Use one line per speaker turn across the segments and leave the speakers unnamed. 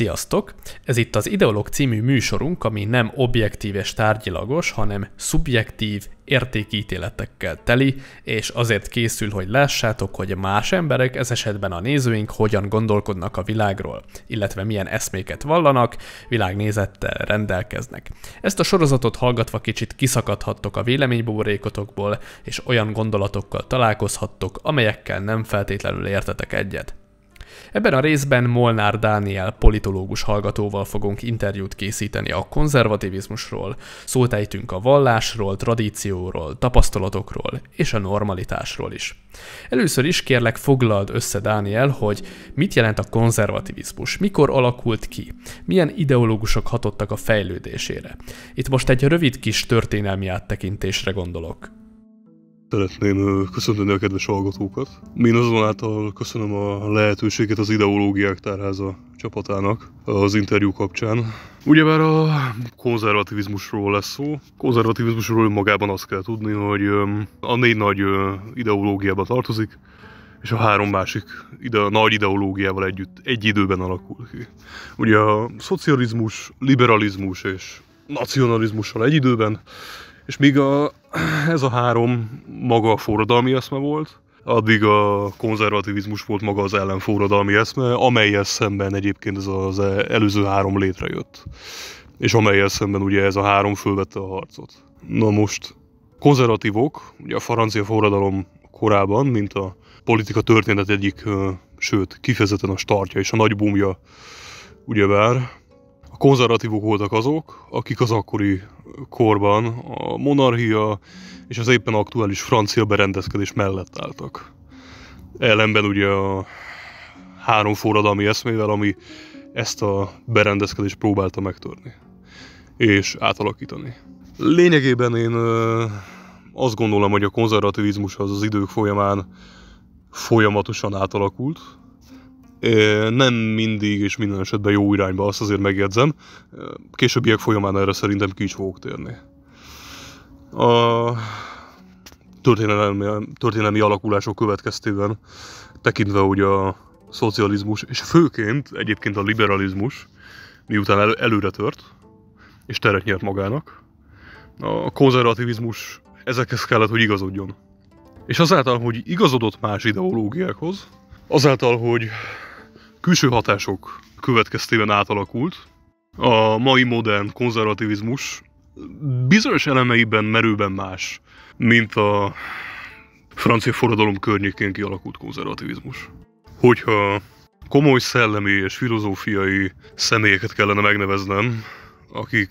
Sziasztok! Ez itt az Ideolog című műsorunk, ami nem objektív és tárgyilagos, hanem szubjektív értékítéletekkel teli, és azért készül, hogy lássátok, hogy más emberek, ez esetben a nézőink hogyan gondolkodnak a világról, illetve milyen eszméket vallanak, világnézettel rendelkeznek. Ezt a sorozatot hallgatva kicsit kiszakadhattok a véleménybuborékotokból, és olyan gondolatokkal találkozhattok, amelyekkel nem feltétlenül értetek egyet. Ebben a részben Molnár Dániel politológus hallgatóval fogunk interjút készíteni a konzervativizmusról, szót ejtünk a vallásról, tradícióról, tapasztalatokról és a normalitásról is. Először is kérlek foglald össze, Dániel, hogy mit jelent a konzervativizmus, mikor alakult ki, milyen ideológusok hatottak a fejlődésére. Itt most egy rövid kis történelmi áttekintésre gondolok.
Szeretném köszönteni a kedves hallgatókat. Én azonáltal köszönöm a lehetőséget az Ideológiák Tárháza csapatának az interjú kapcsán. Ugyebár a konzervativizmusról lesz szó. Konzervativizmusról magában azt kell tudni, hogy a négy nagy ideológiába tartozik, és a három másik ide, a nagy ideológiával együtt egy időben alakul ki. Ugye a szocializmus, liberalizmus és nacionalizmussal egy időben, és míg a, ez a három maga a forradalmi eszme volt, addig a konzervativizmus volt maga az ellenforradalmi eszme, amelyel szemben egyébként ez az előző három létrejött. És amelyel szemben ugye ez a három fölvette a harcot. Na most konzervatívok, ugye a francia forradalom korában, mint a politika történet egyik, sőt, kifejezetten a startja és a nagy bumja, ugyebár konzervatívok voltak azok, akik az akkori korban a monarchia és az éppen aktuális francia berendezkedés mellett álltak. Ellenben ugye a három forradalmi eszmével, ami ezt a berendezkedést próbálta megtörni és átalakítani. Lényegében én azt gondolom, hogy a konzervativizmus az az idők folyamán folyamatosan átalakult, nem mindig és minden esetben jó irányba, azt azért megjegyzem. Későbbiek folyamán erre szerintem ki is fogok térni. A történelmi, történelmi alakulások következtében tekintve hogy a szocializmus, és főként egyébként a liberalizmus, miután el, előre tört, és teret nyert magának, a konzervativizmus ezekhez kellett, hogy igazodjon. És azáltal, hogy igazodott más ideológiákhoz, azáltal, hogy külső hatások következtében átalakult. A mai modern konzervativizmus bizonyos elemeiben merőben más, mint a francia forradalom környékén kialakult konzervativizmus. Hogyha komoly szellemi és filozófiai személyeket kellene megneveznem, akik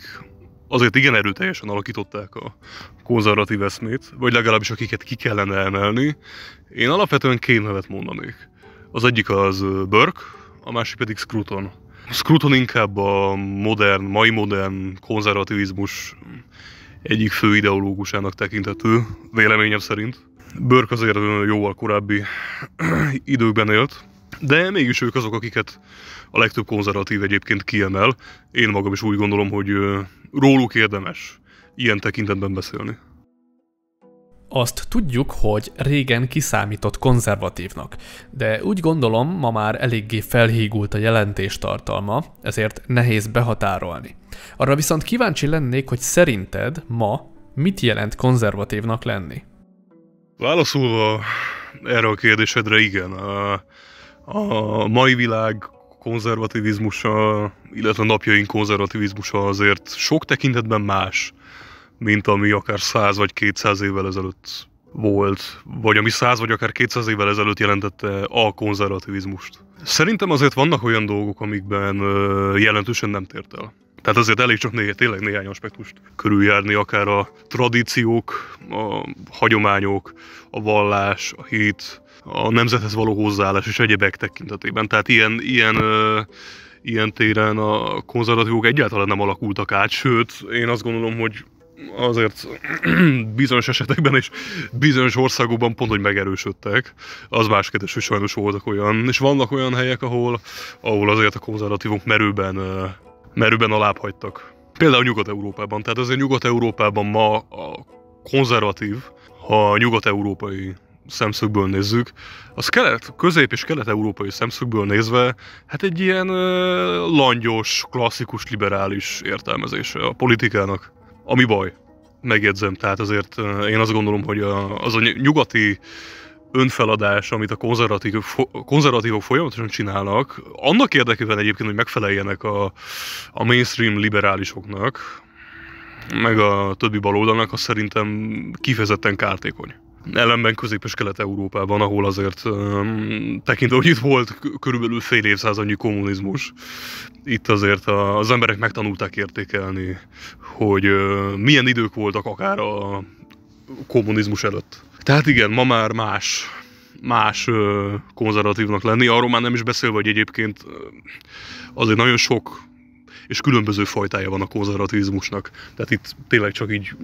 azért igen erőteljesen alakították a konzervatív eszmét, vagy legalábbis akiket ki kellene emelni, én alapvetően két nevet mondanék. Az egyik az Burke, a másik pedig Scruton. Scruton inkább a modern, mai modern konzervativizmus egyik fő ideológusának tekinthető, véleményem szerint. Burke azért jóval korábbi időkben élt, de mégis ők azok, akiket a legtöbb konzervatív egyébként kiemel. Én magam is úgy gondolom, hogy róluk érdemes ilyen tekintetben beszélni.
Azt tudjuk, hogy régen kiszámított konzervatívnak, de úgy gondolom, ma már eléggé felhígult a jelentés tartalma, ezért nehéz behatárolni. Arra viszont kíváncsi lennék, hogy szerinted ma mit jelent konzervatívnak lenni?
Válaszolva erre a kérdésedre igen. A, a mai világ konzervativizmusa, illetve napjaink konzervativizmusa azért sok tekintetben más mint ami akár 100 vagy 200 évvel ezelőtt volt, vagy ami 100 vagy akár 200 évvel ezelőtt jelentette a konzervativizmust. Szerintem azért vannak olyan dolgok, amikben jelentősen nem tért el. Tehát azért elég csak né- tényleg néhány aspektust körüljárni, akár a tradíciók, a hagyományok, a vallás, a hit, a nemzethez való hozzáállás és egyebek tekintetében. Tehát ilyen, ilyen, ö, ilyen téren a konzervatívok egyáltalán nem alakultak át, sőt, én azt gondolom, hogy azért bizonyos esetekben és bizonyos országokban pont, hogy megerősödtek. Az más kérdés, hogy sajnos voltak olyan, és vannak olyan helyek, ahol, ahol azért a konzervatívok merőben, merőben alább hagytak. Például Nyugat-Európában. Tehát azért Nyugat-Európában ma a konzervatív, ha nyugat-európai szemszögből nézzük, az kelet, közép- és kelet-európai szemszögből nézve, hát egy ilyen langyos, klasszikus, liberális értelmezése a politikának. Ami baj, megjegyzem, tehát azért én azt gondolom, hogy az a nyugati önfeladás, amit a konzervatív, konzervatívok folyamatosan csinálnak, annak érdekében egyébként, hogy megfeleljenek a, a mainstream liberálisoknak, meg a többi baloldalnak, az szerintem kifejezetten kártékony. Ellenben Közép- és Kelet-Európában, ahol azért um, tekintve, hogy itt volt körülbelül fél évszázadnyi kommunizmus, itt azért az emberek megtanulták értékelni, hogy uh, milyen idők voltak akár a kommunizmus előtt. Tehát igen, ma már más, más uh, konzervatívnak lenni, arról már nem is beszélve, hogy egyébként azért nagyon sok és különböző fajtája van a konzervativizmusnak. Tehát itt tényleg csak így,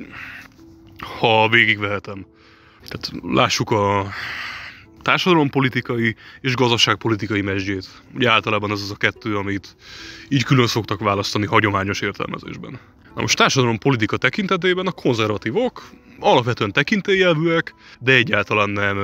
ha végigvehetem. Tehát lássuk a társadalompolitikai és gazdaságpolitikai mesdjét. Ugye általában ez az a kettő, amit így külön szoktak választani hagyományos értelmezésben. Na most társadalompolitika tekintetében a konzervatívok alapvetően tekintélyelvűek, de egyáltalán nem,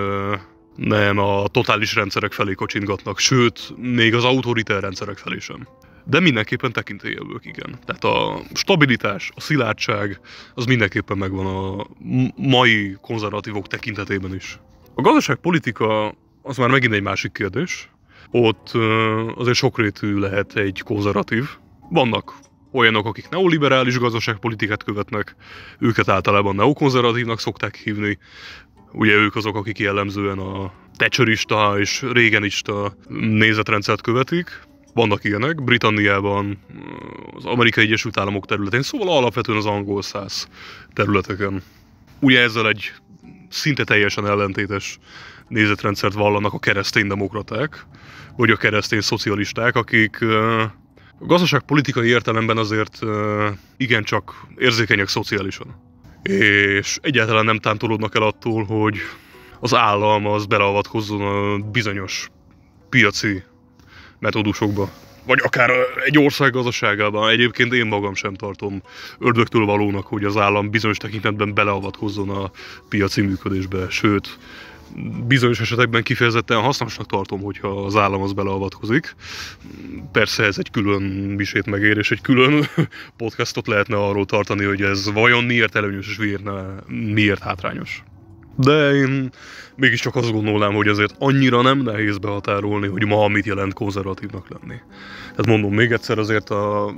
nem a totális rendszerek felé kocsingatnak, sőt, még az autoritár rendszerek felé sem. De mindenképpen tekintélyelvők, igen. Tehát a stabilitás, a szilárdság, az mindenképpen megvan a mai konzervatívok tekintetében is. A gazdaságpolitika az már megint egy másik kérdés. Ott azért sokrétű lehet egy konzervatív. Vannak olyanok, akik neoliberális gazdaságpolitikát követnek, őket általában neokonzervatívnak szokták hívni. Ugye ők azok, akik jellemzően a Thatcherista és Reaganista nézetrendszert követik. Vannak ilyenek, Britanniában, az Amerikai Egyesült Államok területén, szóval alapvetően az angol száz területeken. Ugye ezzel egy szinte teljesen ellentétes nézetrendszert vallanak a kereszténydemokraták, vagy a keresztény szocialisták, akik a gazdaságpolitikai értelemben azért igencsak érzékenyek szociálisan. És egyáltalán nem tántolódnak el attól, hogy az állam az beleavatkozzon a bizonyos piaci metódusokba. Vagy akár egy ország gazdaságában. Egyébként én magam sem tartom ördögtől valónak, hogy az állam bizonyos tekintetben beleavatkozzon a piaci működésbe. Sőt, bizonyos esetekben kifejezetten hasznosnak tartom, hogyha az állam az beleavatkozik. Persze ez egy külön visét megér, és egy külön podcastot lehetne arról tartani, hogy ez vajon miért előnyös és miért, ne, miért hátrányos. De én mégiscsak azt gondolnám, hogy azért annyira nem nehéz behatárolni, hogy ma mit jelent konzervatívnak lenni. Tehát mondom még egyszer, azért a,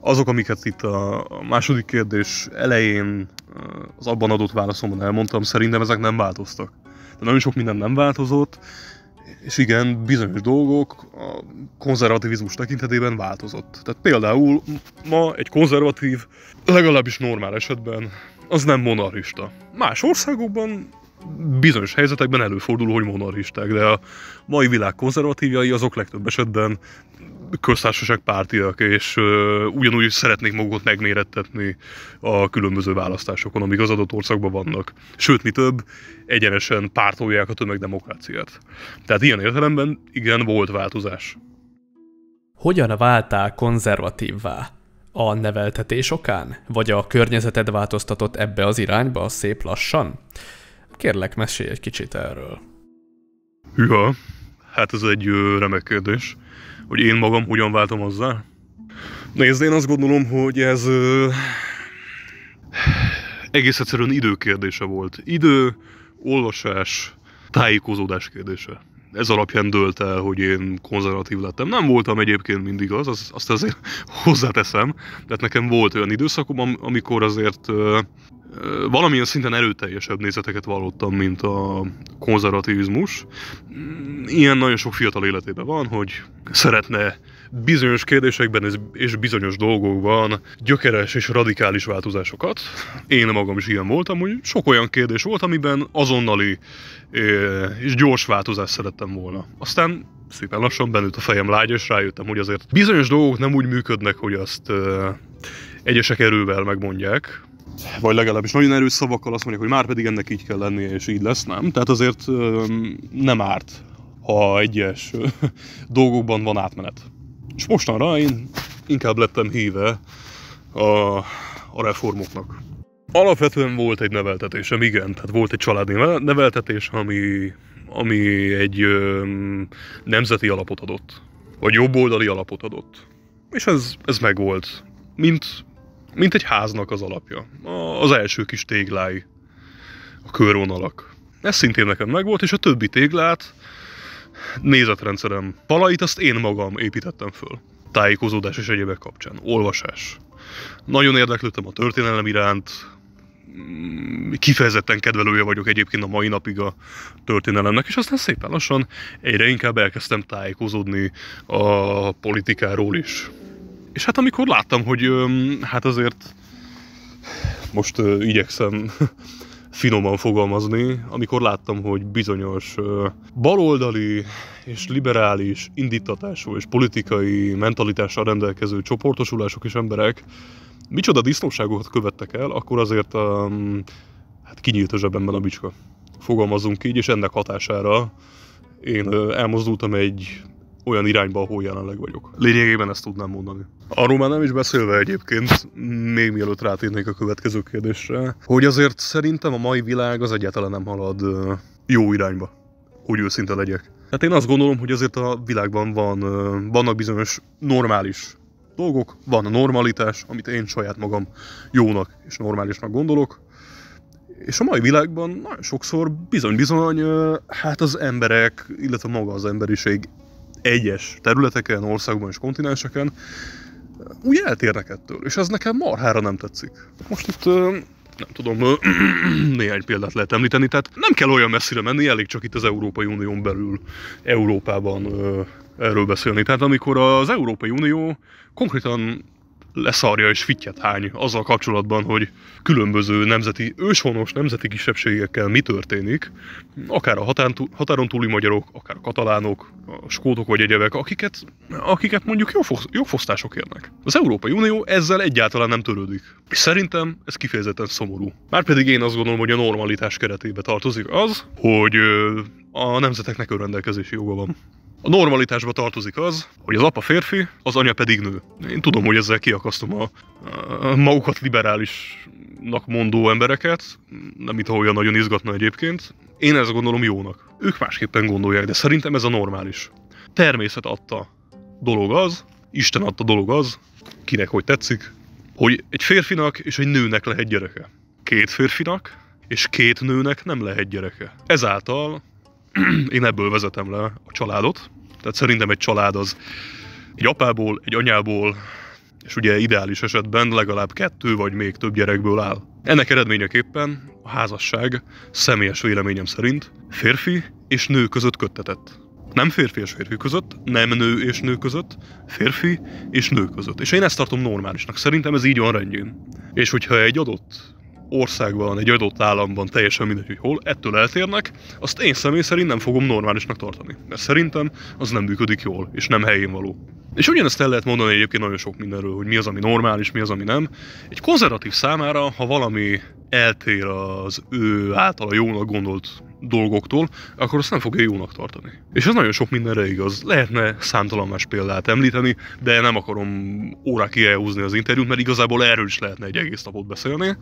azok, amiket itt a második kérdés elején az abban adott válaszomban elmondtam, szerintem ezek nem változtak. De nagyon sok minden nem változott, és igen, bizonyos dolgok a konzervativizmus tekintetében változott. Tehát például ma egy konzervatív, legalábbis normál esetben, az nem monarchista. Más országokban bizonyos helyzetekben előfordul, hogy monarchisták, de a mai világ konzervatívjai azok legtöbb esetben köztársaság pártiak, és uh, ugyanúgy szeretnék magukat megmérettetni a különböző választásokon, amik az adott országban vannak. Sőt, mi több, egyenesen pártolják a tömegdemokráciát. Tehát ilyen értelemben igen, volt változás.
Hogyan váltál konzervatívvá? A neveltetés okán? Vagy a környezeted változtatott ebbe az irányba szép lassan? Kérlek, mesélj egy kicsit erről.
Ja, hát ez egy remek kérdés hogy én magam hogyan váltom azzal? Nézd, én azt gondolom, hogy ez ö, egész egyszerűen időkérdése volt. Idő, olvasás, tájékozódás kérdése. Ez alapján dölt el, hogy én konzervatív lettem. Nem voltam egyébként mindig az, az azt azért hozzáteszem, tehát nekem volt olyan időszakom, amikor azért valamilyen szinten erőteljesebb nézeteket vallottam, mint a konzervativizmus. Ilyen nagyon sok fiatal életében van, hogy szeretne bizonyos kérdésekben és bizonyos dolgokban gyökeres és radikális változásokat. Én magam is ilyen voltam, hogy sok olyan kérdés volt, amiben azonnali és gyors változást szerettem volna. Aztán szépen lassan bennült a fejem lágy, és rájöttem, hogy azért bizonyos dolgok nem úgy működnek, hogy azt egyesek erővel megmondják, vagy legalábbis nagyon erős szavakkal azt mondják, hogy már pedig ennek így kell lennie, és így lesz, nem? Tehát azért nem árt, ha egyes dolgokban van átmenet. És mostanra én inkább lettem híve a, a reformoknak. Alapvetően volt egy neveltetésem, igen, tehát volt egy családi neveltetés, ami, ami egy ö, nemzeti alapot adott, vagy jobboldali alapot adott. És ez, ez megvolt, mint, mint egy háznak az alapja. Az első kis téglái, a körvonalak. Ez szintén nekem megvolt, és a többi téglát, nézetrendszerem, palait azt én magam építettem föl. Tájékozódás és egyébek kapcsán. Olvasás. Nagyon érdeklődtem a történelem iránt, mm, kifejezetten kedvelője vagyok egyébként a mai napig a történelemnek, és aztán szépen lassan egyre inkább elkezdtem tájékozódni a politikáról is. És hát amikor láttam, hogy hát azért most igyekszem finoman fogalmazni, amikor láttam, hogy bizonyos baloldali és liberális indítatású és politikai mentalitással rendelkező csoportosulások és emberek micsoda disznóságokat követtek el, akkor azért um, hát kinyílt a zsebemben a bicska. Fogalmazunk így, és ennek hatására én elmozdultam egy olyan irányba, ahol jelenleg vagyok. Lényegében ezt tudnám mondani. Arról már nem is beszélve egyébként, még mielőtt rátérnék a következő kérdésre, hogy azért szerintem a mai világ az egyáltalán nem halad jó irányba, hogy őszinte legyek. Hát én azt gondolom, hogy azért a világban van, vannak bizonyos normális dolgok, van a normalitás, amit én saját magam jónak és normálisnak gondolok, és a mai világban nagyon sokszor bizony-bizony, hát az emberek, illetve maga az emberiség egyes területeken, országban és kontinenseken úgy eltérnek ettől, és ez nekem marhára nem tetszik. Most itt nem tudom, néhány példát lehet említeni, tehát nem kell olyan messzire menni, elég csak itt az Európai Unión belül, Európában erről beszélni. Tehát amikor az Európai Unió konkrétan leszarja és fittyet hány azzal kapcsolatban, hogy különböző nemzeti, őshonos nemzeti kisebbségekkel mi történik, akár a határon túli magyarok, akár a katalánok, a skótok vagy egyebek, akiket, akiket mondjuk jogfosztások érnek. Az Európai Unió ezzel egyáltalán nem törődik. És szerintem ez kifejezetten szomorú. Márpedig én azt gondolom, hogy a normalitás keretébe tartozik az, hogy a nemzeteknek önrendelkezési joga van. A normalitásba tartozik az, hogy az apa férfi, az anya pedig nő. Én tudom, hogy ezzel kiakasztom a, a magukat liberálisnak mondó embereket, nem itt olyan nagyon izgatna egyébként. Én ezt gondolom jónak. Ők másképpen gondolják, de szerintem ez a normális. Természet adta dolog az, Isten adta dolog az, kinek hogy tetszik, hogy egy férfinak és egy nőnek lehet gyereke. Két férfinak és két nőnek nem lehet gyereke. Ezáltal én ebből vezetem le a családot. Tehát szerintem egy család az egy apából, egy anyából, és ugye ideális esetben legalább kettő vagy még több gyerekből áll. Ennek eredményeképpen a házasság személyes véleményem szerint férfi és nő között köttetett. Nem férfi és férfi között, nem nő és nő között, férfi és nő között. És én ezt tartom normálisnak. Szerintem ez így van rendjén. És hogyha egy adott országban, egy adott államban, teljesen mindegy, hogy hol, ettől eltérnek, azt én személy szerint nem fogom normálisnak tartani. Mert szerintem az nem működik jól, és nem helyén való. És ugyanezt el lehet mondani egyébként nagyon sok mindenről, hogy mi az, ami normális, mi az, ami nem. Egy konzervatív számára, ha valami eltér az ő általa jónak gondolt dolgoktól, akkor azt nem fogja jónak tartani. És ez nagyon sok mindenre igaz. Lehetne számtalan más példát említeni, de nem akarom órákig elhúzni az interjút, mert igazából erről is lehetne egy egész napot beszélni.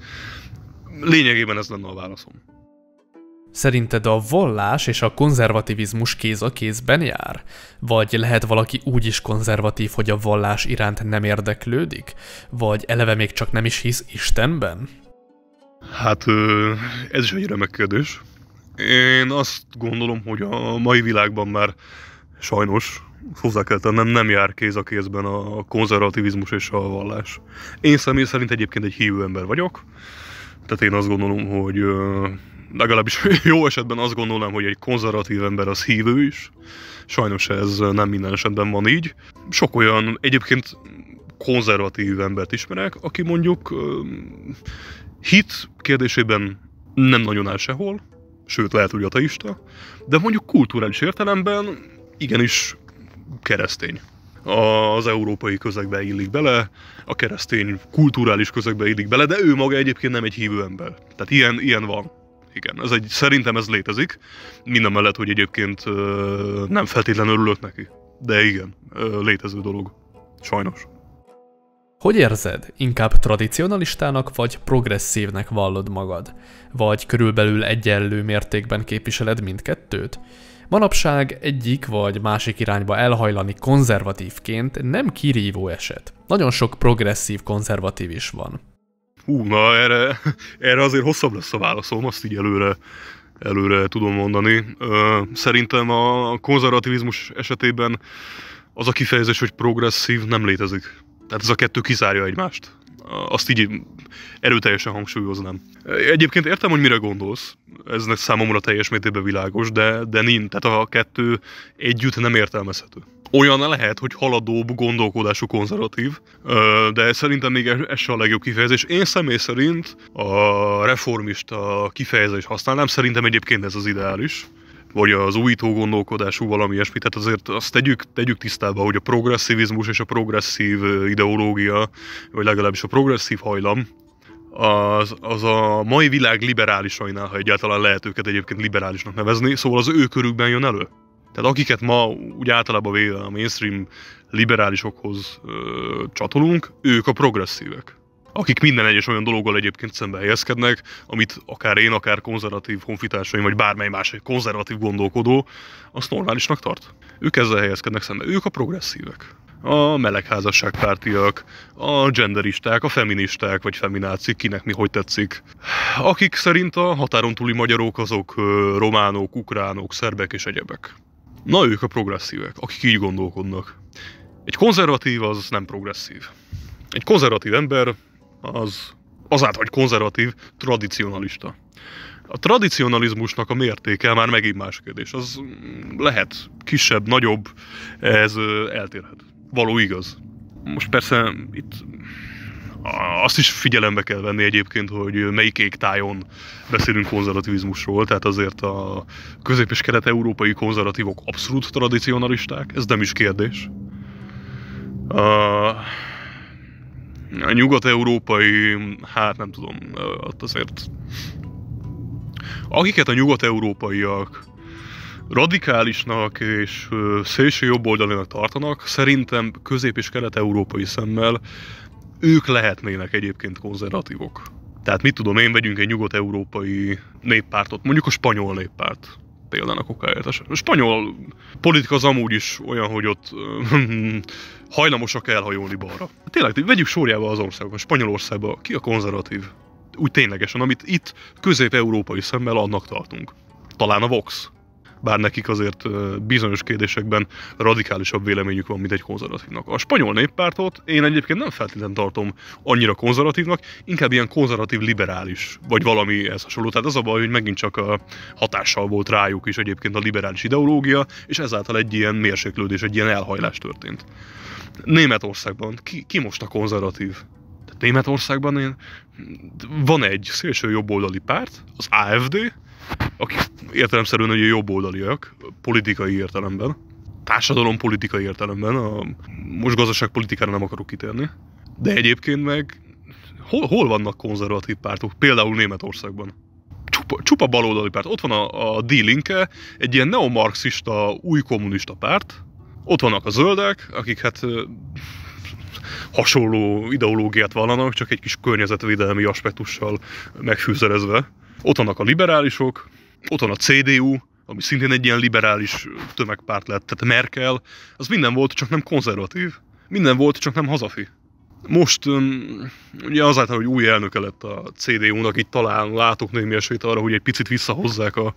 Lényegében ez lenne a válaszom.
Szerinted a vallás és a konzervativizmus kéz a kézben jár? Vagy lehet valaki úgy is konzervatív, hogy a vallás iránt nem érdeklődik? Vagy eleve még csak nem is hisz Istenben?
Hát ez is egy remek kérdés. Én azt gondolom, hogy a mai világban már sajnos hozzá kell tennem, nem jár kéz a kézben a konzervativizmus és a vallás. Én személy szerint egyébként egy hívő ember vagyok, tehát én azt gondolom, hogy legalábbis jó esetben azt gondolom, hogy egy konzervatív ember az hívő is. Sajnos ez nem minden esetben van így. Sok olyan egyébként konzervatív embert ismerek, aki mondjuk hit kérdésében nem nagyon áll sehol, sőt lehet, hogy ateista, de mondjuk kulturális értelemben igenis keresztény. Az európai közegbe illik bele, a keresztény kulturális közegbe illik bele, de ő maga egyébként nem egy hívő ember. Tehát ilyen, ilyen van. Igen, ez egy, szerintem ez létezik. Minden mellett, hogy egyébként nem feltétlenül örülök neki. De igen, létező dolog. Sajnos.
Hogy érzed? Inkább tradicionalistának vagy progresszívnek vallod magad? Vagy körülbelül egyenlő mértékben képviseled mindkettőt? Manapság egyik vagy másik irányba elhajlani konzervatívként nem kirívó eset. Nagyon sok progresszív konzervatív is van.
Hú, na erre, erre azért hosszabb lesz a válaszom, azt így előre, előre tudom mondani. Szerintem a konzervativizmus esetében az a kifejezés, hogy progresszív nem létezik. Tehát ez a kettő kizárja egymást. Azt így erőteljesen hangsúlyoznám. Egyébként értem, hogy mire gondolsz, ez számomra teljes mértékben világos, de, de nincs, tehát a kettő együtt nem értelmezhető. Olyan lehet, hogy haladóbb gondolkodású konzervatív, de szerintem még ez se a legjobb kifejezés. Én személy szerint a reformista kifejezést használnám, szerintem egyébként ez az ideális vagy az újító gondolkodású valami ilyesmi. Tehát azért azt tegyük, tegyük tisztába, hogy a progresszivizmus és a progresszív ideológia, vagy legalábbis a progresszív hajlam, az, az a mai világ liberálisainál, ha egyáltalán lehet őket egyébként liberálisnak nevezni, szóval az ő körükben jön elő. Tehát akiket ma úgy általában véve a mainstream liberálisokhoz ö, csatolunk, ők a progresszívek akik minden egyes olyan dologgal egyébként szembe helyezkednek, amit akár én, akár konzervatív honfitársaim, vagy bármely más egy konzervatív gondolkodó, azt normálisnak tart. Ők ezzel helyezkednek szembe. Ők a progresszívek. A melegházasságpártiak, a genderisták, a feministák, vagy feminácik, kinek mi hogy tetszik. Akik szerint a határon túli magyarok azok románok, ukránok, szerbek és egyebek. Na ők a progresszívek, akik így gondolkodnak. Egy konzervatív az nem progresszív. Egy konzervatív ember az azáltal, hogy konzervatív, tradicionalista. A tradicionalizmusnak a mértéke már megint más kérdés. Az lehet kisebb, nagyobb, ez eltérhet. Való igaz. Most persze itt azt is figyelembe kell venni egyébként, hogy melyik égtájon beszélünk konzervativizmusról, tehát azért a közép- és kelet-európai konzervatívok abszolút tradicionalisták, ez nem is kérdés. A a nyugat-európai, hát nem tudom, ott azért... Akiket a nyugat-európaiak radikálisnak és szélső jobboldalinak tartanak, szerintem közép- és kelet-európai szemmel ők lehetnének egyébként konzervatívok. Tehát mit tudom én, vegyünk egy nyugat-európai néppártot, mondjuk a spanyol néppárt példának okáért. A spanyol politika az amúgy is olyan, hogy ott hajlamosak elhajolni balra. Tényleg, vegyük sorjába az országok. A Spanyolországban ki a konzervatív? Úgy ténylegesen, amit itt közép-európai szemmel annak tartunk. Talán a Vox bár nekik azért bizonyos kérdésekben radikálisabb véleményük van, mint egy konzervatívnak. A spanyol néppártot én egyébként nem feltétlenül tartom annyira konzervatívnak, inkább ilyen konzervatív liberális, vagy valami ez hasonló. Tehát az a baj, hogy megint csak a hatással volt rájuk is egyébként a liberális ideológia, és ezáltal egy ilyen mérséklődés, egy ilyen elhajlás történt. Németországban ki, ki most a konzervatív? Németországban én, van egy szélső jobboldali párt, az AFD, akik értelemszerűen hogy jobboldaliak, politikai értelemben, társadalom politikai értelemben, a, most gazdaságpolitikára nem akarok kitérni, de egyébként meg hol, hol vannak konzervatív pártok, például Németországban? Csupa, csupa baloldali párt. Ott van a, a D-Linke, egy ilyen neomarxista, új kommunista párt, ott vannak a zöldek, akik hát hasonló ideológiát vallanak, csak egy kis környezetvédelmi aspektussal megfűzerezve. Ott vannak a liberálisok, ott van a CDU, ami szintén egy ilyen liberális tömegpárt lett, tehát Merkel, az minden volt, csak nem konzervatív. Minden volt, csak nem hazafi. Most ugye azáltal, hogy új elnöke lett a CDU-nak, itt talán látok némi esélyt arra, hogy egy picit visszahozzák a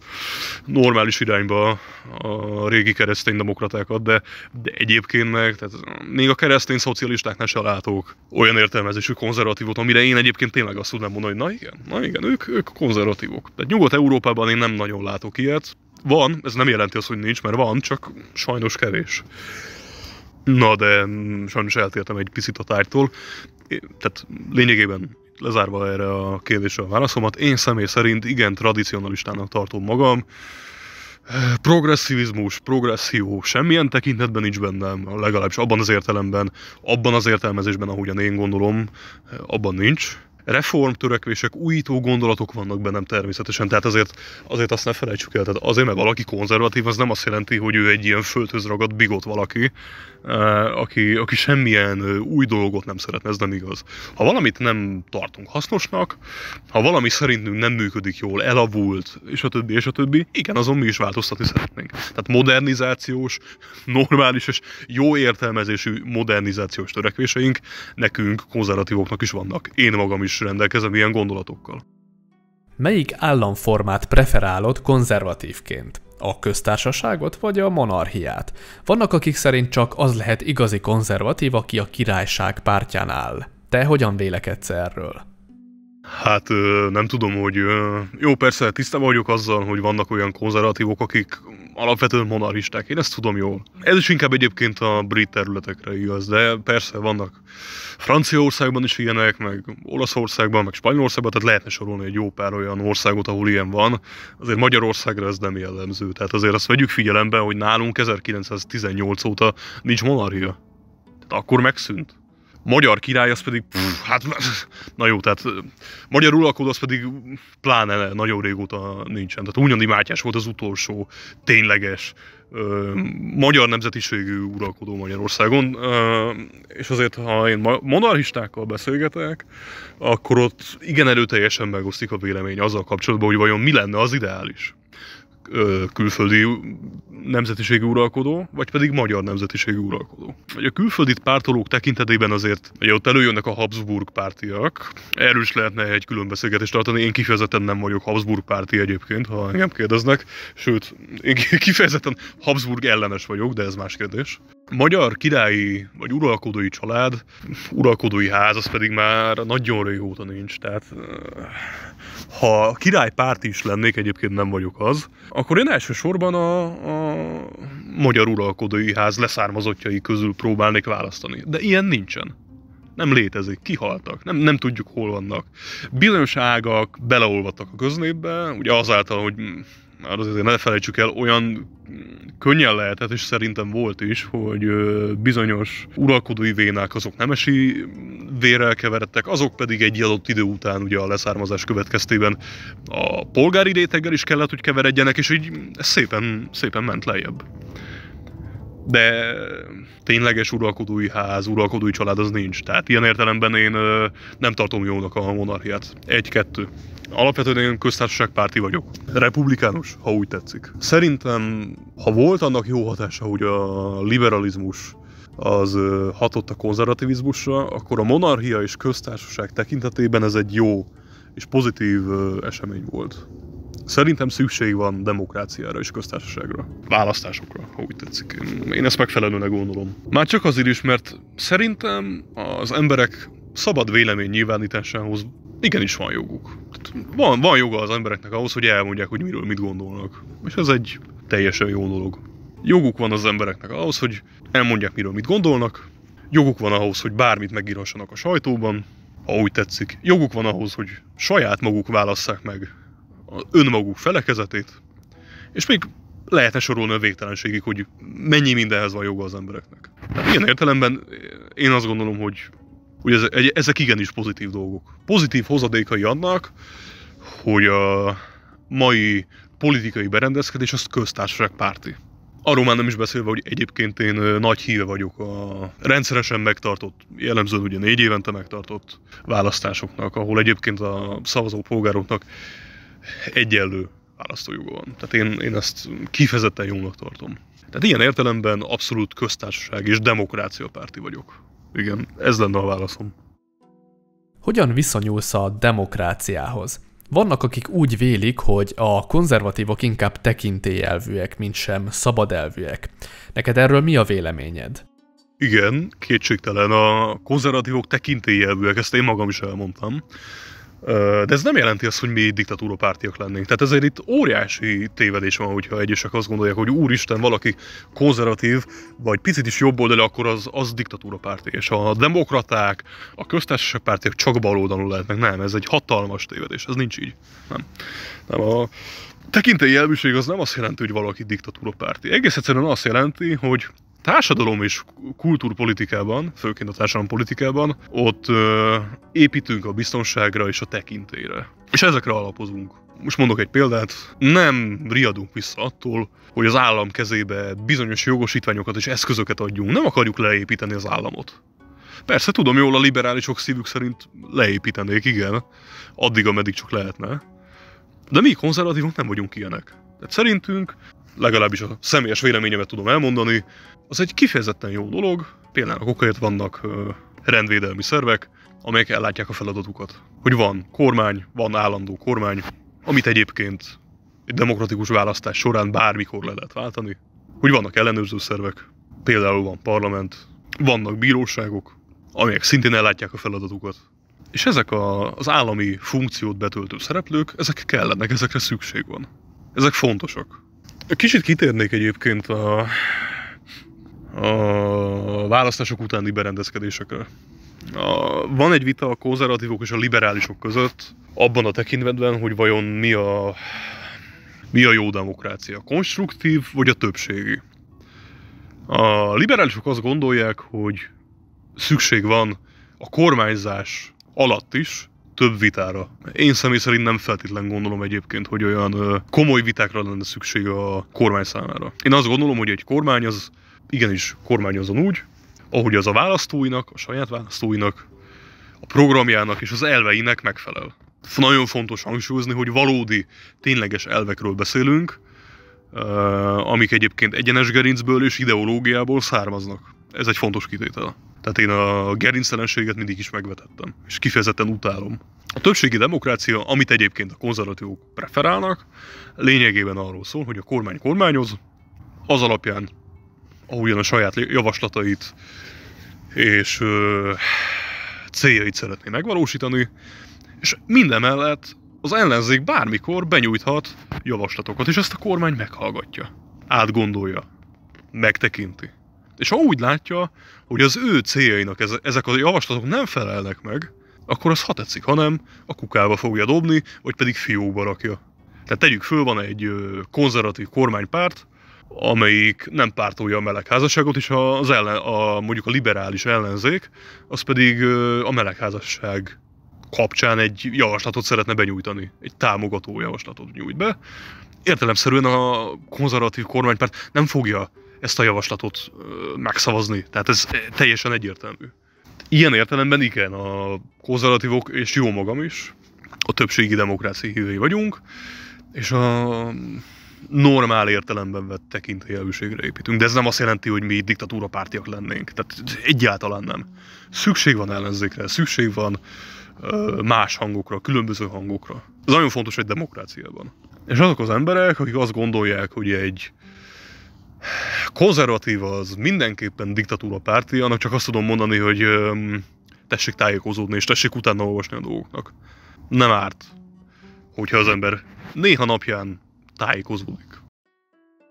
normális irányba a régi kereszténydemokratákat, de, de egyébként meg, tehát még a keresztény szocialistáknál se látok olyan értelmezésű konzervatívot, amire én egyébként tényleg azt tudnám mondani, hogy na igen, na igen, ők, ők konzervatívok. Tehát Nyugat-Európában én nem nagyon látok ilyet. Van, ez nem jelenti azt, hogy nincs, mert van, csak sajnos kevés. Na, de sajnos eltértem egy picit a tárgytól. Tehát lényegében lezárva erre a kérdésre a válaszomat, én személy szerint igen tradicionalistának tartom magam. Progresszivizmus, progresszió, semmilyen tekintetben nincs bennem, legalábbis abban az értelemben, abban az értelmezésben, ahogyan én gondolom, abban nincs. Reformtörekvések, újító gondolatok vannak bennem természetesen, tehát azért, azért azt ne felejtsük el, tehát azért, mert valaki konzervatív, az nem azt jelenti, hogy ő egy ilyen földhöz ragadt bigot valaki, eh, aki, aki semmilyen új dolgot nem szeretne, ez nem igaz. Ha valamit nem tartunk hasznosnak, ha valami szerintünk nem működik jól, elavult, és a többi, és a többi, igen, azon mi is változtatni szeretnénk. Tehát modernizációs, normális és jó értelmezésű modernizációs törekvéseink nekünk, konzervatívoknak is vannak. Én magam is rendelkezem ilyen gondolatokkal.
Melyik államformát preferálod konzervatívként? A köztársaságot vagy a monarchiát? Vannak, akik szerint csak az lehet igazi konzervatív, aki a királyság pártján áll. Te hogyan vélekedsz erről?
Hát nem tudom, hogy jó, persze tisztában vagyok azzal, hogy vannak olyan konzervatívok, akik alapvetően monarchisták, én ezt tudom jól. Ez is inkább egyébként a brit területekre igaz, de persze vannak Franciaországban is ilyenek, meg Olaszországban, meg Spanyolországban, tehát lehetne sorolni egy jó pár olyan országot, ahol ilyen van. Azért Magyarországra ez nem jellemző. Tehát azért azt vegyük figyelembe, hogy nálunk 1918 óta nincs monarchia. Tehát akkor megszűnt magyar király az pedig, pff, hát na jó, tehát magyar uralkodó az pedig pláne nagyon régóta nincsen. Tehát Újnyandi Mátyás volt az utolsó tényleges ö, magyar nemzetiségű uralkodó Magyarországon, ö, és azért, ha én monarchistákkal beszélgetek, akkor ott igen erőteljesen megosztik a vélemény azzal kapcsolatban, hogy vajon mi lenne az ideális külföldi nemzetiségű uralkodó, vagy pedig magyar nemzetiségű uralkodó. Vagy a külföldi pártolók tekintetében azért, hogy ott előjönnek a Habsburg pártiak, erről is lehetne egy külön beszélgetést tartani, én kifejezetten nem vagyok Habsburg párti egyébként, ha engem kérdeznek, sőt, én kifejezetten Habsburg ellenes vagyok, de ez más kérdés. Magyar királyi vagy uralkodói család, uralkodói ház, az pedig már nagyon régóta nincs, tehát ha királypárt is lennék, egyébként nem vagyok az, akkor én elsősorban a, a magyar uralkodói ház leszármazottjai közül próbálnék választani. De ilyen nincsen. Nem létezik, kihaltak, nem, nem tudjuk hol vannak. Bizonyos ágak beleolvadtak a köznépbe, ugye azáltal, hogy azért ne felejtsük el, olyan könnyen lehetett, és szerintem volt is, hogy bizonyos uralkodói vénák azok nemesi vérrel keveredtek, azok pedig egy adott idő után ugye a leszármazás következtében a polgári réteggel is kellett, hogy keveredjenek, és így szépen, szépen ment lejjebb. De tényleges uralkodói ház, uralkodói család az nincs. Tehát ilyen értelemben én nem tartom jónak a monarchiát. Egy-kettő. Alapvetően én köztársaságpárti vagyok. Republikánus, ha úgy tetszik. Szerintem, ha volt annak jó hatása, hogy a liberalizmus az hatott a konzervativizmusra, akkor a monarchia és köztársaság tekintetében ez egy jó és pozitív esemény volt. Szerintem szükség van demokráciára és köztársaságra. Választásokra, ha úgy tetszik. Én ezt megfelelőnek gondolom. Már csak azért is, mert szerintem az emberek szabad vélemény nyilvánításához igenis van joguk. Van, van joga az embereknek ahhoz, hogy elmondják, hogy miről mit gondolnak. És ez egy teljesen jó dolog. Joguk van az embereknek ahhoz, hogy elmondják, miről mit gondolnak. Joguk van ahhoz, hogy bármit megírhassanak a sajtóban, ha úgy tetszik. Joguk van ahhoz, hogy saját maguk válasszák meg önmaguk felekezetét, és még lehetne sorolni a végtelenségig, hogy mennyi mindenhez van joga az embereknek. Tehát ilyen értelemben én azt gondolom, hogy, hogy ezek igenis pozitív dolgok. Pozitív hozadékai annak, hogy a mai politikai berendezkedés az köztársaság párti. Arról már nem is beszélve, hogy egyébként én nagy híve vagyok a rendszeresen megtartott, jellemzően ugye négy évente megtartott választásoknak, ahol egyébként a szavazó polgároknak egyenlő választójoga van. Tehát én, én ezt kifejezetten jónak tartom. Tehát ilyen értelemben abszolút köztársaság és demokrácia párti vagyok. Igen, ez lenne a válaszom.
Hogyan viszonyulsz a demokráciához? Vannak, akik úgy vélik, hogy a konzervatívok inkább tekintélyelvűek, mint sem szabadelvűek. Neked erről mi a véleményed?
Igen, kétségtelen a konzervatívok tekintélyelvűek, ezt én magam is elmondtam. De ez nem jelenti azt, hogy mi diktatúrapártiak lennénk. Tehát ezért itt óriási tévedés van, hogyha egyesek azt gondolják, hogy úristen, valaki konzervatív, vagy picit is jobb oldali, akkor az, az diktatúrapárti. És a demokraták, a köztársaságpártiak csak baloldalon lehetnek. Nem, ez egy hatalmas tévedés, ez nincs így. Nem. nem a tekintélyi elbűség az nem azt jelenti, hogy valaki diktatúrapárti. Egész egyszerűen azt jelenti, hogy társadalom és kultúrpolitikában, főként a társadalom politikában, ott ö, építünk a biztonságra és a tekintélyre. És ezekre alapozunk. Most mondok egy példát, nem riadunk vissza attól, hogy az állam kezébe bizonyos jogosítványokat és eszközöket adjunk. Nem akarjuk leépíteni az államot. Persze tudom jól, a liberálisok szívük szerint leépítenék, igen, addig, ameddig csak lehetne. De mi konzervatívok nem vagyunk ilyenek. Tehát szerintünk, legalábbis a személyes véleményemet tudom elmondani, az egy kifejezetten jó dolog, például okért vannak ö, rendvédelmi szervek, amelyek ellátják a feladatukat. Hogy van kormány, van állandó kormány, amit egyébként egy demokratikus választás során bármikor le lehet váltani. Hogy vannak ellenőrző szervek, például van parlament, vannak bíróságok, amelyek szintén ellátják a feladatukat. És ezek a, az állami funkciót betöltő szereplők, ezek kellenek, ezekre szükség van. Ezek fontosak. Kicsit kitérnék egyébként a, a választások utáni berendezkedésekre. A, van egy vita a konzervatívok és a liberálisok között, abban a tekintetben, hogy vajon mi a, mi a jó demokrácia, konstruktív vagy a többségi. A liberálisok azt gondolják, hogy szükség van a kormányzás alatt is több vitára. Én személy szerint nem feltétlen gondolom egyébként, hogy olyan komoly vitákra lenne szükség a kormány számára. Én azt gondolom, hogy egy kormány az igenis kormányozon úgy, ahogy az a választóinak, a saját választóinak, a programjának és az elveinek megfelel. Nagyon fontos hangsúlyozni, hogy valódi, tényleges elvekről beszélünk, amik egyébként egyenes gerincből és ideológiából származnak. Ez egy fontos kitétel. Tehát én a gerinctelenséget mindig is megvetettem, és kifejezetten utálom. A többségi demokrácia, amit egyébként a konzervatívok preferálnak, lényegében arról szól, hogy a kormány kormányoz, az alapján, ahogyan a saját javaslatait és ö, céljait szeretné megvalósítani, és minden mellett az ellenzék bármikor benyújthat javaslatokat, és ezt a kormány meghallgatja, átgondolja, megtekinti. És ha úgy látja, hogy az ő céljainak ezek a javaslatok nem felelnek meg, akkor az ha tetszik, hanem a kukába fogja dobni, vagy pedig fiókba rakja. Tehát tegyük föl, van egy konzervatív kormánypárt, amelyik nem pártolja a melegházasságot, és az ellen, a, mondjuk a liberális ellenzék, az pedig a melegházasság kapcsán egy javaslatot szeretne benyújtani. Egy támogató javaslatot nyújt be. Értelemszerűen a konzervatív kormánypárt nem fogja ezt a javaslatot megszavazni. Tehát ez teljesen egyértelmű. Ilyen értelemben igen, a konzervatívok és jó magam is, a többségi demokrácia hívei vagyunk, és a normál értelemben vett tekintélyelvűségre építünk. De ez nem azt jelenti, hogy mi diktatúra pártiak lennénk. Tehát egyáltalán nem. Szükség van ellenzékre, szükség van más hangokra, különböző hangokra. Ez nagyon fontos egy demokráciában. És azok az emberek, akik azt gondolják, hogy egy konzervatív az mindenképpen diktatúra párti, annak csak azt tudom mondani, hogy tessék tájékozódni, és tessék utána olvasni a dolgoknak. Nem árt, hogyha az ember néha napján tájékozódik.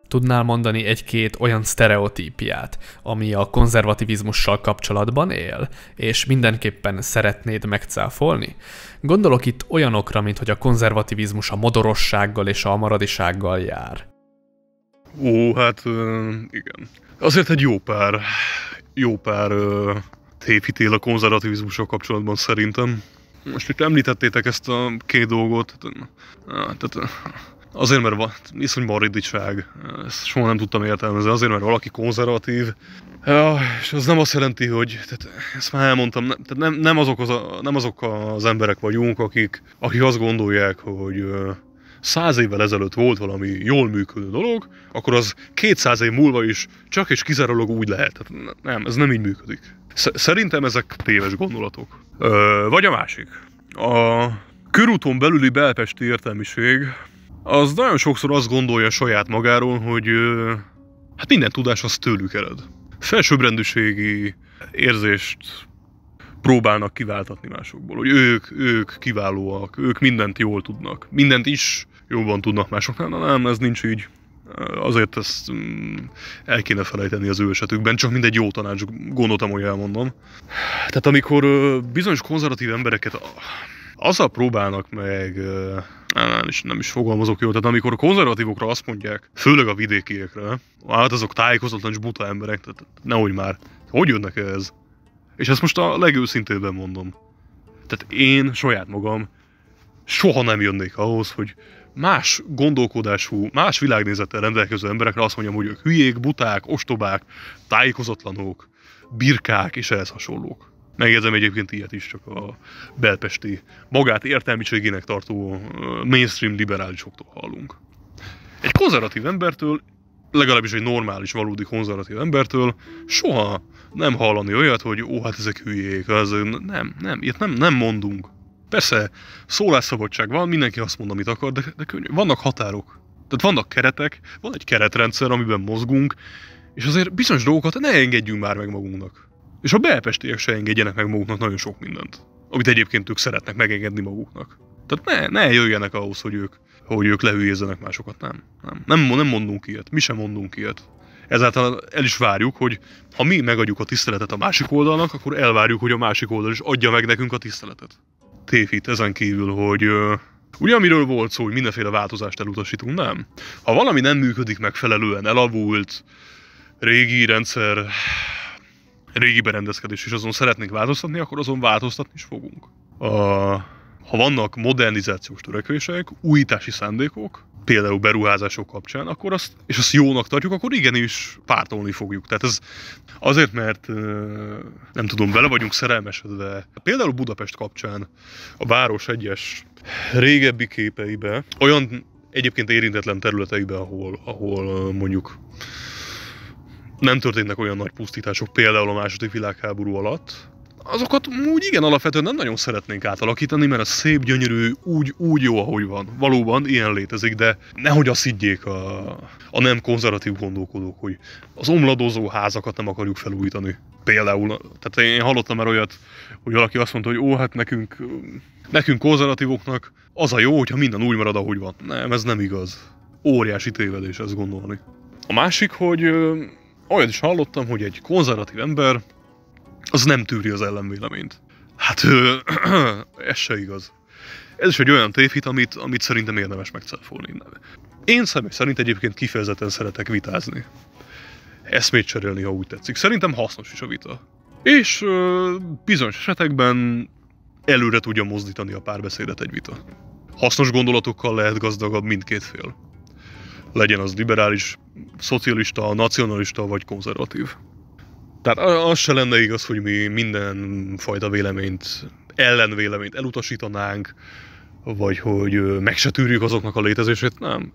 Tudnál mondani egy-két olyan sztereotípiát, ami a konzervativizmussal kapcsolatban él, és mindenképpen szeretnéd megcáfolni? Gondolok itt olyanokra, mint hogy a konzervativizmus a modorossággal és a maradisággal jár.
Ó, hát igen. Azért egy jó pár, jó pár tévhitél a konzervativizmussal kapcsolatban szerintem. Most itt említettétek ezt a két dolgot, tehát, tehát azért, mert iszony maridicság, ezt soha nem tudtam értelmezni, azért, mert valaki konzervatív, ja, és az nem azt jelenti, hogy, tehát ezt már elmondtam, nem, tehát nem, nem, azok az, nem azok az emberek vagyunk, akik, akik azt gondolják, hogy száz évvel ezelőtt volt valami jól működő dolog, akkor az 200 év múlva is csak és kizárólag úgy lehet. Tehát nem, ez nem így működik. Szerintem ezek téves gondolatok. Ö, vagy a másik. A körúton belüli belpesti értelmiség az nagyon sokszor azt gondolja saját magáról, hogy ö, hát minden tudás az tőlük ered. Felsőbbrendűségi érzést próbálnak kiváltatni másokból, hogy ők, ők kiválóak, ők mindent jól tudnak, mindent is jobban tudnak másoknál, na nem, ez nincs így. Azért ezt mm, el kéne felejteni az ő esetükben, csak mindegy jó tanács, gondoltam, hogy elmondom. Tehát amikor bizonyos konzervatív embereket azzal próbálnak meg, nem is, nem is fogalmazok jól, tehát amikor a konzervatívokra azt mondják, főleg a vidékiekre, hát azok tájékozatlan és buta emberek, tehát nehogy már, hogy jönnek ez? És ezt most a legőszintébben mondom. Tehát én saját magam soha nem jönnék ahhoz, hogy más gondolkodású, más világnézettel rendelkező emberekre azt mondjam, hogy ők hülyék, buták, ostobák, tájékozatlanok, birkák és ehhez hasonlók. Megjegyzem egyébként ilyet is, csak a belpesti magát értelmiségének tartó mainstream liberálisoktól hallunk. Egy konzervatív embertől, legalábbis egy normális, valódi konzervatív embertől soha nem hallani olyat, hogy ó, hát ezek hülyék, az, nem, nem, ilyet nem, nem mondunk. Persze, szólásszabadság van, mindenki azt mond, amit akar, de, de könnyű. Vannak határok. Tehát vannak keretek, van egy keretrendszer, amiben mozgunk, és azért bizonyos dolgokat ne engedjünk már meg magunknak. És a belpestiek se engedjenek meg maguknak nagyon sok mindent. Amit egyébként ők szeretnek megengedni maguknak. Tehát ne, ne jöjjenek ahhoz, hogy ők, hogy ők lehülyézzenek másokat. Nem, nem. Nem, nem mondunk ilyet. Mi sem mondunk ilyet. Ezáltal el is várjuk, hogy ha mi megadjuk a tiszteletet a másik oldalnak, akkor elvárjuk, hogy a másik oldal is adja meg nekünk a tiszteletet. Tévhit ezen kívül, hogy Ugye amiről volt szó, hogy mindenféle változást elutasítunk, nem? Ha valami nem működik megfelelően, elavult, régi rendszer, régi berendezkedés, és azon szeretnénk változtatni, akkor azon változtatni is fogunk. A, ha vannak modernizációs törekvések, újítási szándékok, például beruházások kapcsán, akkor azt, és azt jónak tartjuk, akkor igenis pártolni fogjuk. Tehát ez azért, mert nem tudom, bele vagyunk szerelmesedve. Például Budapest kapcsán a város egyes régebbi képeibe, olyan egyébként érintetlen területeibe, ahol, ahol mondjuk nem történnek olyan nagy pusztítások, például a második világháború alatt, azokat úgy igen alapvetően nem nagyon szeretnénk átalakítani, mert a szép, gyönyörű, úgy, úgy jó, ahogy van. Valóban ilyen létezik, de nehogy azt higgyék a, a nem konzervatív gondolkodók, hogy az omladozó házakat nem akarjuk felújítani. Például, tehát én hallottam már olyat, hogy valaki azt mondta, hogy ó, hát nekünk, nekünk konzervatívoknak az a jó, hogyha minden úgy marad, ahogy van. Nem, ez nem igaz. Óriási tévedés ezt gondolni. A másik, hogy olyat is hallottam, hogy egy konzervatív ember az nem tűri az ellenvéleményt. Hát ö, ez se igaz. Ez is egy olyan tévhit, amit, amit szerintem érdemes megcáfolni. Én személy szerint egyébként kifejezetten szeretek vitázni. Eszmét cserélni, ha úgy tetszik. Szerintem hasznos is a vita. És ö, bizonyos esetekben előre tudja mozdítani a párbeszédet egy vita. Hasznos gondolatokkal lehet gazdagabb mindkét fél. Legyen az liberális, szocialista, nacionalista vagy konzervatív. Tehát az se lenne igaz, hogy mi minden fajta véleményt, ellenvéleményt elutasítanánk, vagy hogy meg se tűrjük azoknak a létezését. Nem,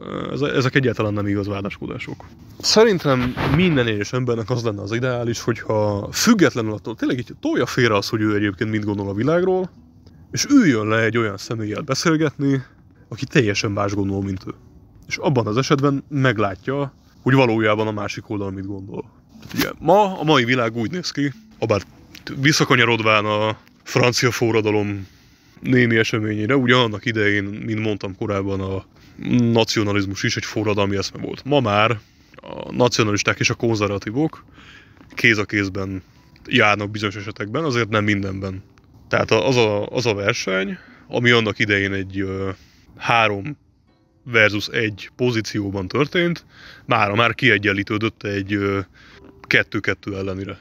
ezek egyáltalán nem igaz vádaskodások. Szerintem minden egyes embernek az lenne az ideális, hogyha függetlenül attól tényleg így tolja félre az, hogy ő egyébként mit gondol a világról, és üljön le egy olyan személlyel beszélgetni, aki teljesen más gondol, mint ő. És abban az esetben meglátja, hogy valójában a másik oldal mit gondol. Ugye, ma a mai világ úgy néz ki, abár visszakanyarodván a francia forradalom némi eseményére, ugye annak idején, mint mondtam korábban, a nacionalizmus is egy forradalmi eszme volt. Ma már a nacionalisták és a konzervatívok kéz a kézben járnak bizonyos esetekben, azért nem mindenben. Tehát az a, az a verseny, ami annak idején egy ö, három versus egy pozícióban történt, mára már kiegyenlítődött egy ö, kettő-kettő ellenére.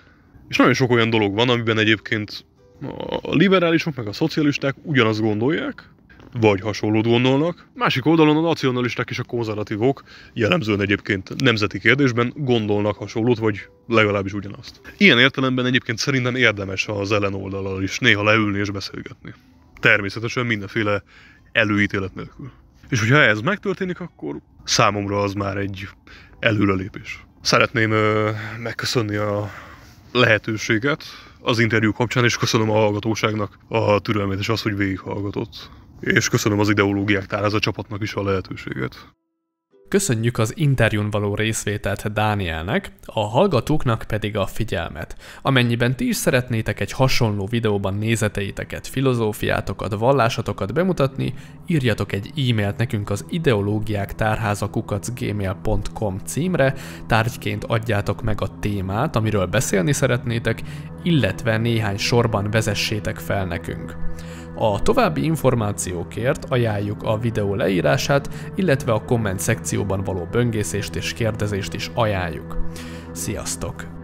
És nagyon sok olyan dolog van, amiben egyébként a liberálisok meg a szocialisták ugyanazt gondolják, vagy hasonlót gondolnak. Másik oldalon a nacionalisták és a konzervatívok jellemzően egyébként nemzeti kérdésben gondolnak hasonlót, vagy legalábbis ugyanazt. Ilyen értelemben egyébként szerintem érdemes az ellenoldalal is néha leülni és beszélgetni. Természetesen mindenféle előítélet nélkül. És hogyha ez megtörténik, akkor számomra az már egy előrelépés. Szeretném megköszönni a lehetőséget az interjú kapcsán, és köszönöm a hallgatóságnak a türelmét és azt, hogy végighallgatott. És köszönöm az ideológiák tárháza csapatnak is a lehetőséget.
Köszönjük az interjún való részvételt Dánielnek, a hallgatóknak pedig a figyelmet. Amennyiben ti is szeretnétek egy hasonló videóban nézeteiteket, filozófiátokat, vallásatokat bemutatni, írjatok egy e-mailt nekünk az ideológiák tárházakukacgmail.com címre, tárgyként adjátok meg a témát, amiről beszélni szeretnétek, illetve néhány sorban vezessétek fel nekünk. A további információkért ajánljuk a videó leírását, illetve a komment szekcióban való böngészést és kérdezést is ajánljuk. Sziasztok!